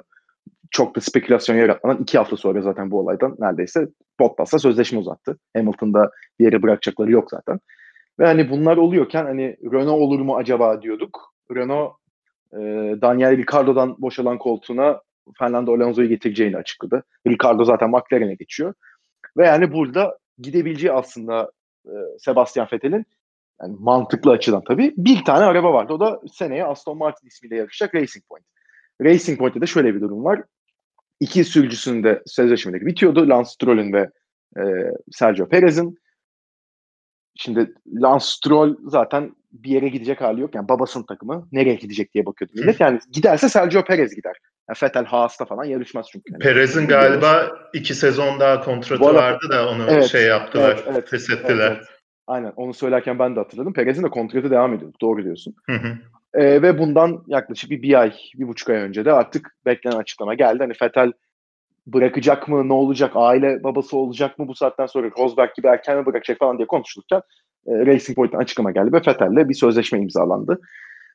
çok da spekülasyon yaratmadan iki hafta sonra zaten bu olaydan neredeyse Bottas'la sözleşme uzattı. Hamilton'da bir yere bırakacakları yok zaten. Ve hani bunlar oluyorken hani Renault olur mu acaba diyorduk. Renault e, Daniel Ricciardo'dan boşalan koltuğuna Fernando Alonso'yu getireceğini açıkladı. Ricardo zaten McLaren'e geçiyor. Ve yani burada gidebileceği aslında e, Sebastian Vettel'in yani mantıklı açıdan tabii bir tane araba vardı. O da seneye Aston Martin ismiyle yarışacak Racing Point. Racing Point'te de şöyle bir durum var. İki sürücüsünün de sözleşmeleri bitiyordu. Lance Stroll'ün ve e, Sergio Perez'in. Şimdi Lance Stroll zaten bir yere gidecek hali yok. Yani babasının takımı nereye gidecek diye bakıyordu millet. Yani giderse Sergio Perez gider. Yani Vettel Haas'ta falan yarışmaz çünkü. Yani Perez'in galiba iki sezon daha kontratı arada, vardı da onu evet, şey yaptılar, evet, evet, feshettiler. Evet, evet. Aynen onu söylerken ben de hatırladım. Perez'in de kontratı devam ediyor. Doğru diyorsun. Hı hı. Ee, ve bundan yaklaşık bir, bir ay, bir buçuk ay önce de artık beklenen açıklama geldi. Hani Vettel bırakacak mı, ne olacak, aile babası olacak mı bu saatten sonra Rosberg gibi erken mi bırakacak falan diye konuşulurken e, Racing Point'ten açıklama geldi ve Vettel'le bir sözleşme imzalandı.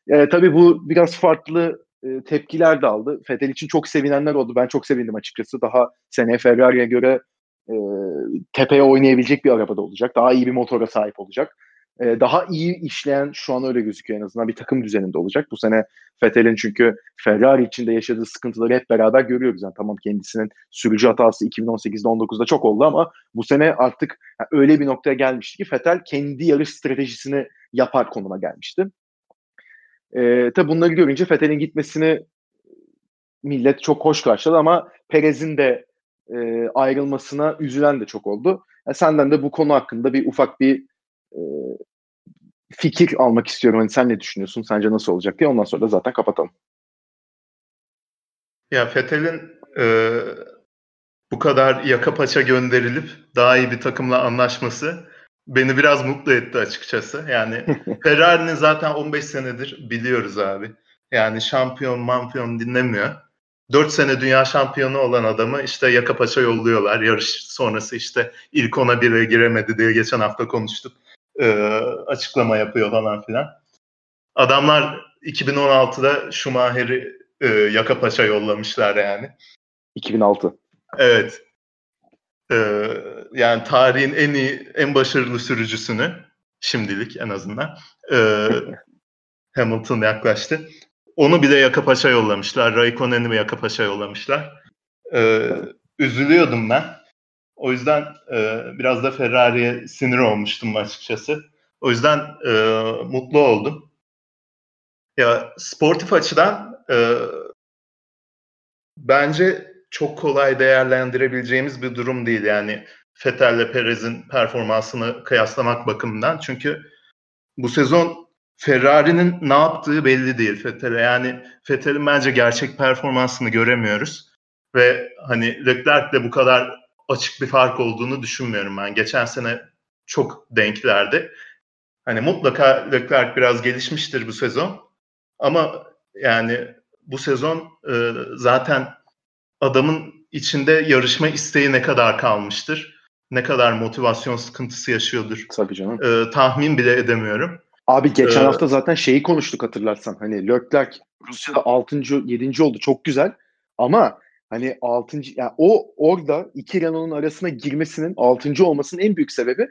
E, tabii bu biraz farklı e, tepkiler de aldı. Vettel için çok sevinenler oldu. Ben çok sevindim açıkçası. Daha seneye Ferrari'ye göre e, tepeye oynayabilecek bir arabada olacak. Daha iyi bir motora sahip olacak. E, daha iyi işleyen şu an öyle gözüküyor en azından bir takım düzeninde olacak. Bu sene Vettel'in çünkü Ferrari içinde yaşadığı sıkıntıları hep beraber görüyoruz. Yani tamam kendisinin sürücü hatası 2018'de 19'da çok oldu ama bu sene artık yani öyle bir noktaya gelmişti ki Vettel kendi yarış stratejisini yapar konuma gelmişti. E, tabi bunları görünce Vettel'in gitmesini millet çok hoş karşıladı ama Perez'in de e, ayrılmasına üzülen de çok oldu. Yani senden de bu konu hakkında bir ufak bir e, fikir almak istiyorum. Hani sen ne düşünüyorsun? Sence nasıl olacak diye. Ondan sonra da zaten kapatalım. Ya Fethel'in e, bu kadar yaka paça gönderilip daha iyi bir takımla anlaşması beni biraz mutlu etti açıkçası. Yani Ferrari'nin zaten 15 senedir biliyoruz abi. Yani şampiyon mampiyon dinlemiyor. 4 sene dünya şampiyonu olan adamı işte yaka paça yolluyorlar. Yarış sonrası işte ilk ona bire giremedi diye geçen hafta konuştuk e, açıklama yapıyor falan filan. Adamlar 2016'da Schumacher'i e, yaka paça yollamışlar yani. 2006. Evet. Ee, yani tarihin en iyi, en başarılı sürücüsünü şimdilik en azından e, Hamilton yaklaştı. Onu bile yaka paça yollamışlar. Raikkonen'i yaka paça yollamışlar. Ee, üzülüyordum ben. O yüzden e, biraz da Ferrari'ye sinir olmuştum açıkçası. O yüzden e, mutlu oldum. Ya sportif açıdan e, bence çok kolay değerlendirebileceğimiz bir durum değil. Yani Vettel'le Perez'in performansını kıyaslamak bakımından. Çünkü bu sezon Ferrari'nin ne yaptığı belli değil Vettel'e. Yani Vettel'in bence gerçek performansını göremiyoruz. Ve hani Leclerc'le bu kadar açık bir fark olduğunu düşünmüyorum ben. Geçen sene çok denklerdi. Hani mutlaka Leclerc biraz gelişmiştir bu sezon. Ama yani bu sezon e, zaten adamın içinde yarışma isteği ne kadar kalmıştır? Ne kadar motivasyon sıkıntısı yaşıyordur? Tabii canım. E, tahmin bile edemiyorum. Abi geçen ee, hafta zaten şeyi konuştuk hatırlarsan. Hani Leclerc Rusya'da 6. 7. oldu çok güzel. Ama hani 6. yani o orada iki Renault'un arasına girmesinin 6. olmasının en büyük sebebi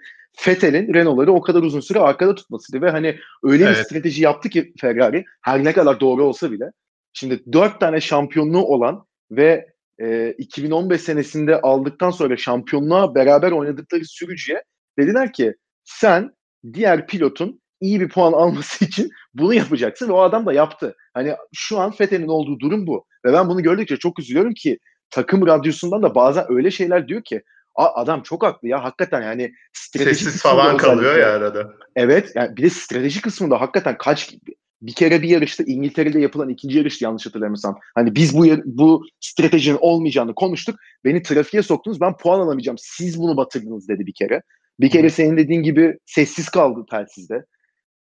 Vettel'in Renault'ları o kadar uzun süre arkada tutmasıydı ve hani öyle evet. bir strateji yaptı ki Ferrari her ne kadar doğru olsa bile şimdi dört tane şampiyonluğu olan ve e, 2015 senesinde aldıktan sonra şampiyonluğa beraber oynadıkları sürücüye dediler ki sen diğer pilotun iyi bir puan alması için bunu yapacaksın ve o adam da yaptı. Hani şu an Fethel'in olduğu durum bu. Ve ben bunu gördükçe çok üzülüyorum ki takım radyosundan da bazen öyle şeyler diyor ki adam çok haklı ya hakikaten yani strateji Sessiz falan kalıyor ya arada. Evet yani bir de strateji kısmında hakikaten kaç bir kere bir yarışta İngiltere'de yapılan ikinci yarıştı yanlış hatırlamıyorsam. Hani biz bu bu stratejinin olmayacağını konuştuk. Beni trafiğe soktunuz. Ben puan alamayacağım. Siz bunu batırdınız dedi bir kere. Bir kere senin dediğin gibi sessiz kaldı telsizde.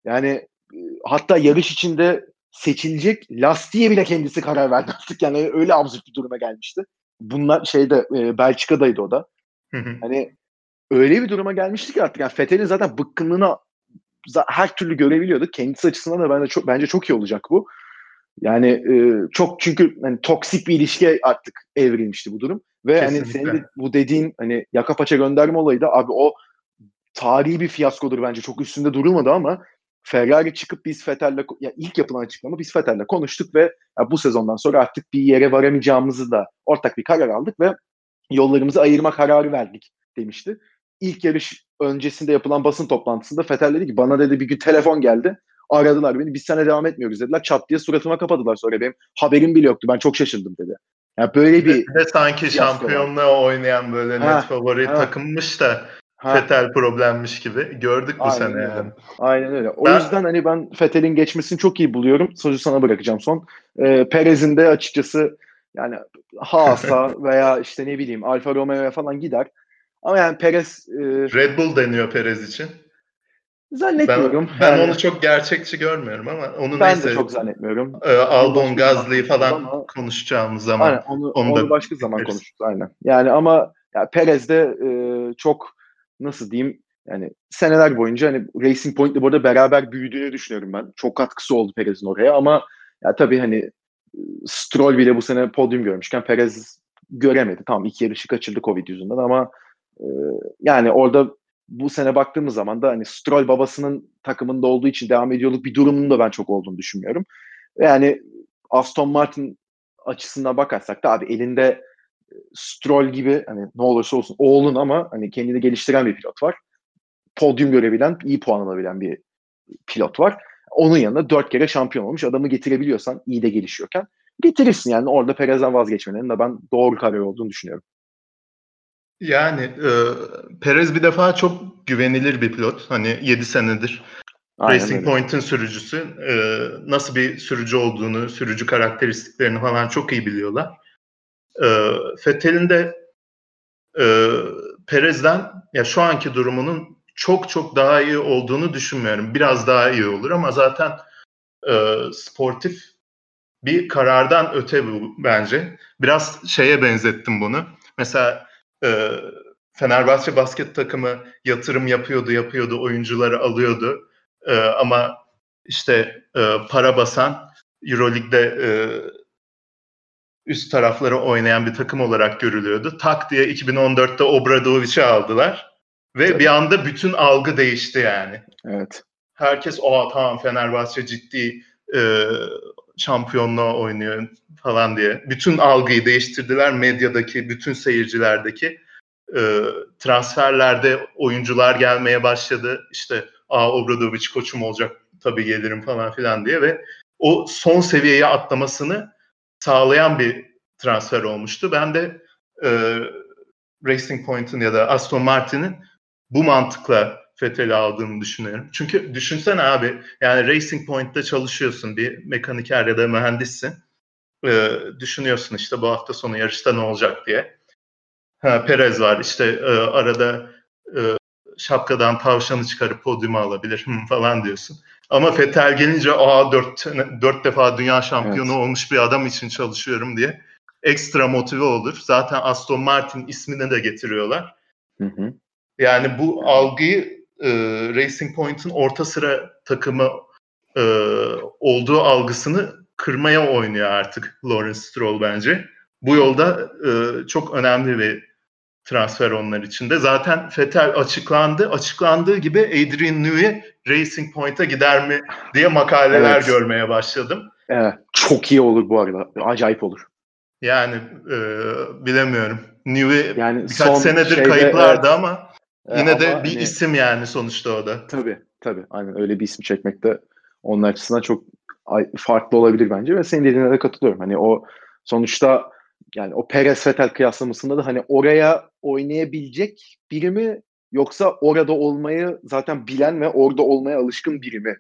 Yani e, hatta yarış içinde seçilecek lastiğe bile kendisi karar verdi artık. Yani öyle absürt bir duruma gelmişti. Bunlar şeyde e, Belçika'daydı o da. Hani öyle bir duruma gelmişti ki artık. Yani Fethel'in zaten bıkkınlığına her türlü görebiliyorduk. Kendisi açısından da bence çok, bence çok iyi olacak bu. Yani e, çok çünkü hani toksik bir ilişkiye artık evrilmişti bu durum. Ve hani Kesinlikle. hani senin de bu dediğin hani yaka paça gönderme olayı da abi o tarihi bir fiyaskodur bence. Çok üstünde durulmadı ama Ferrari çıkıp biz Fettel'le ya ilk yapılan açıklama biz Fettel'le konuştuk ve bu sezondan sonra artık bir yere varamayacağımızı da ortak bir karar aldık ve yollarımızı ayırma kararı verdik demişti. İlk yarış öncesinde yapılan basın toplantısında Fettel dedi ki bana dedi bir gün telefon geldi. Aradılar beni biz sana devam etmiyoruz dediler. Çat diye suratıma kapadılar sonra benim haberim bile yoktu. Ben çok şaşırdım dedi. Yani böyle bir ve sanki şampiyonluğa oynayan böyle net favori ha. takımmış da Fetel problemmiş gibi. Gördük bu sene öyle. yani. Aynen öyle. O ben... yüzden hani ben Fetel'in geçmesini çok iyi buluyorum. Sözü sana bırakacağım son. Ee, Perez'in de açıkçası yani Haas'a veya işte ne bileyim Alfa Romeo'ya falan gider. Ama yani Perez... E... Red Bull deniyor Perez için. Zannetmiyorum. Ben, ben yani, onu çok gerçekçi görmüyorum ama onu ben neyse. de çok zannetmiyorum. E, Albon Gazli'yi falan ama, konuşacağımız zaman. Aynen, onu, onu, onu başka zaman konuşuruz. Aynen. Yani ama ya Perez de e, çok nasıl diyeyim yani seneler boyunca hani Racing Point'le burada beraber büyüdüğünü düşünüyorum ben. Çok katkısı oldu Perez'in oraya ama ya tabii hani Stroll bile bu sene podyum görmüşken Perez göremedi. Tamam iki yarışı kaçırdı Covid yüzünden ama e, yani orada bu sene baktığımız zaman da hani Stroll babasının takımında olduğu için devam ediyorluk bir durumunun da ben çok olduğunu düşünmüyorum. Yani Aston Martin açısından bakarsak da abi elinde Stroll gibi hani ne olursa olsun oğlun ama hani kendini geliştiren bir pilot var. Podyum görebilen, iyi puan alabilen bir pilot var. Onun yanında dört kere şampiyon olmuş adamı getirebiliyorsan iyi de gelişiyorken getirirsin yani orada Perez'den vazgeçmenin de ben doğru karar olduğunu düşünüyorum. Yani e, Perez bir defa çok güvenilir bir pilot. Hani 7 senedir Aynen Racing öyle. Point'in sürücüsü. E, nasıl bir sürücü olduğunu, sürücü karakteristiklerini falan çok iyi biliyorlar. E, Fettel'in de e, Perez'den ya şu anki durumunun çok çok daha iyi olduğunu düşünmüyorum. Biraz daha iyi olur ama zaten e, sportif bir karardan öte bu bence. Biraz şeye benzettim bunu. Mesela e, Fenerbahçe basket takımı yatırım yapıyordu, yapıyordu, oyuncuları alıyordu. E, ama işte e, para basan Euroleague'de e, üst tarafları oynayan bir takım olarak görülüyordu. Tak diye 2014'te Obradovic'i aldılar. Ve Tabii. bir anda bütün algı değişti yani. Evet. Herkes o tamam Fenerbahçe ciddi e, şampiyonluğa oynuyor falan diye. Bütün algıyı değiştirdiler medyadaki, bütün seyircilerdeki. E, transferlerde oyuncular gelmeye başladı. İşte Aa Obradovic koçum olacak tabii gelirim falan filan diye ve o son seviyeye atlamasını sağlayan bir transfer olmuştu. Ben de e, Racing Point'in ya da Aston Martin'in bu mantıkla Fethel'i aldığını düşünüyorum. Çünkü düşünsene abi yani Racing Point'te çalışıyorsun bir mekaniker ya da mühendissin. Ee, düşünüyorsun işte bu hafta sonu yarışta ne olacak diye. Ha, Perez var işte e, arada e, şapkadan tavşanı çıkarıp podyuma alabilir falan diyorsun. Ama Fetel gelince aa dört, dört defa dünya şampiyonu evet. olmuş bir adam için çalışıyorum diye ekstra motive olur. Zaten Aston Martin ismini de getiriyorlar. Hı hı. Yani bu algıyı e, Racing Point'in orta sıra takımı e, olduğu algısını kırmaya oynuyor artık Lawrence Stroll bence. Bu yolda e, çok önemli bir transfer onlar için de. Zaten Fetel açıklandı. Açıklandığı gibi Adrian Newey Racing Point'a gider mi diye makaleler evet. görmeye başladım. Evet. Çok iyi olur bu arada. Acayip olur. Yani e, bilemiyorum. Newey yani birkaç senedir şeyde, kayıplardı evet. ama e, yine ama de bir hani, isim yani sonuçta o da. Tabii tabii. Aynen öyle bir isim çekmek de onun açısından çok farklı olabilir bence ve senin dediğine de katılıyorum. Hani o sonuçta yani o Perez Vettel kıyaslamasında da hani oraya oynayabilecek biri mi yoksa orada olmayı zaten bilen ve orada olmaya alışkın biri mi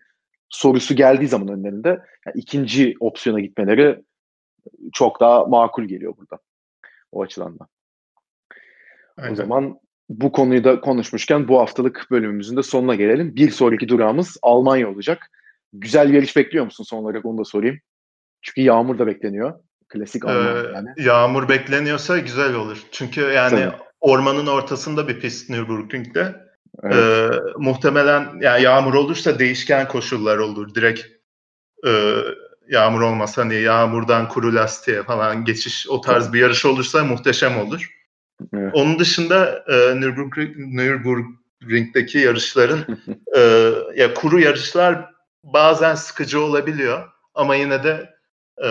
sorusu geldiği zaman önlerinde yani ikinci opsiyona gitmeleri çok daha makul geliyor burada. O açıdan da. Aynen. O zaman bu konuyu da konuşmuşken bu haftalık bölümümüzün de sonuna gelelim. Bir sonraki durağımız Almanya olacak. güzel bir yarış bekliyor musun son olarak onu da sorayım. Çünkü yağmur da bekleniyor. Klasik Alman Ee, yani. Yağmur bekleniyorsa güzel olur. Çünkü yani Tabii. ormanın ortasında bir pist Nürburgring'de. Evet. Ee, muhtemelen yani yağmur olursa değişken koşullar olur. Direkt e, yağmur olmasa hani yağmurdan kuru lastiğe falan geçiş o tarz bir yarış olursa muhteşem olur. Evet. Onun dışında e, Nürburgring, Nürburgring'deki yarışların e, ya kuru yarışlar bazen sıkıcı olabiliyor ama yine de e,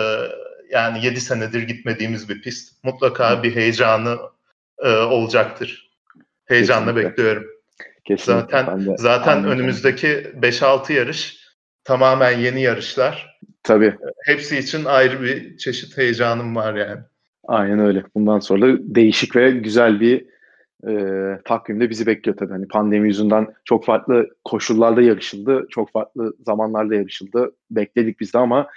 yani 7 senedir gitmediğimiz bir pist. Mutlaka bir heyecanı e, olacaktır. Heyecanla Kesinlikle. bekliyorum. Kesinlikle. Zaten de zaten önümüzdeki 5-6 yarış tamamen yeni yarışlar. Tabii. Hepsi için ayrı bir çeşit heyecanım var yani. Aynen öyle. Bundan sonra da değişik ve güzel bir e, takvimde bizi bekliyor tabii. Hani pandemi yüzünden çok farklı koşullarda yarışıldı. Çok farklı zamanlarda yarışıldı. Bekledik biz de ama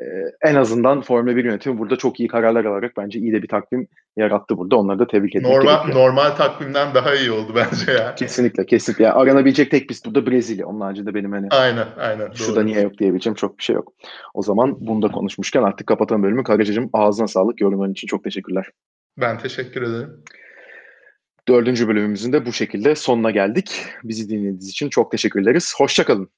e, en azından Formula 1 yönetimi burada çok iyi kararlar alarak bence iyi de bir takvim yarattı burada. Onları da tebrik etmek Normal gerekiyor. normal takvimden daha iyi oldu bence ya. Kesinlikle, kesinlikle. Yani aranabilecek tek pist burada Brezilya. Onun haricinde benim hani Aynen, aynen. şurada doğru. niye yok diyebileceğim çok bir şey yok. O zaman bunu da konuşmuşken artık kapatalım bölümü. Karacacığım ağzına sağlık. Yorumların için çok teşekkürler. Ben teşekkür ederim. Dördüncü bölümümüzün de bu şekilde sonuna geldik. Bizi dinlediğiniz için çok teşekkür ederiz. Hoşçakalın.